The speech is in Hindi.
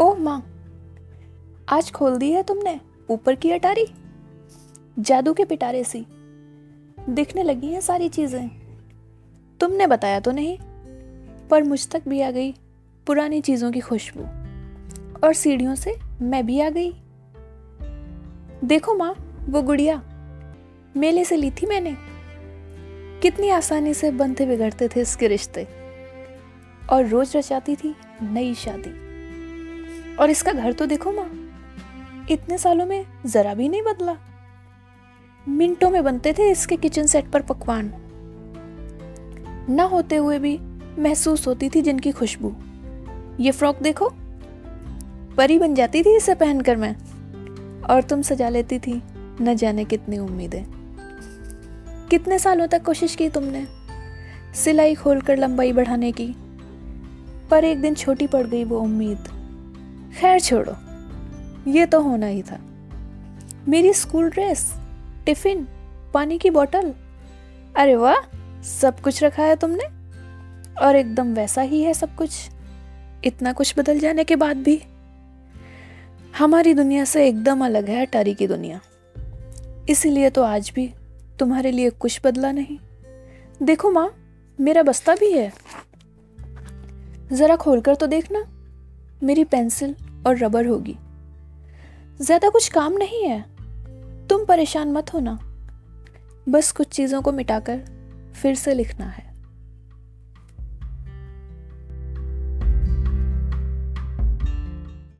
माँ, आज खोल दी है तुमने ऊपर की अटारी? जादू के पिटारे सी। दिखने लगी हैं सारी चीज़ें। तुमने बताया तो नहीं, पर मुझ तक भी आ गई पुरानी चीज़ों की खुशबू। और सीढ़ियों से मैं भी आ गई। देखो माँ, वो गुड़िया, मेले से ली थी मैंने। कितनी आसानी से बनते बिगड़ते थे इसके रिश्ते। और रोज रचाती थी नई शादी। और इसका घर तो देखो माँ, इतने सालों में जरा भी नहीं बदला। मिनटों में बनते थे इसके किचन सेट पर पकवान। न होते हुए भी महसूस होती थी जिनकी खुशबू। ये फ्रॉक देखो, परी बन जाती थी इसे पहनकर मैं, और तुम सजा लेती थी न जाने कितनी उम्मीदें। कितने सालों तक कोशिश की तुमने सिलाई खोलकर लंबाई बढ़ाने की, पर एक दिन छोटी पड़ गई वो उम्मीद। खैर छोड़ो, ये तो होना ही था। मेरी स्कूल ड्रेस, टिफ़िन, पानी की बोतल, अरे वाह, सब कुछ रखा है तुमने। और एकदम वैसा ही है सब कुछ, इतना कुछ बदल जाने के बाद भी। हमारी दुनिया से एकदम अलग है अटारी की दुनिया। इसीलिए तो आज भी तुम्हारे लिए कुछ बदला नहीं। देखो माँ, मेरा बस्ता भी है। जरा खोलकर तो देखना। मेरी पेंसिल और रबर होगी। ज़्यादा कुछ काम नहीं है। तुम परेशान मत होना। बस कुछ चीज़ों को मिटाकर फिर से लिखना है।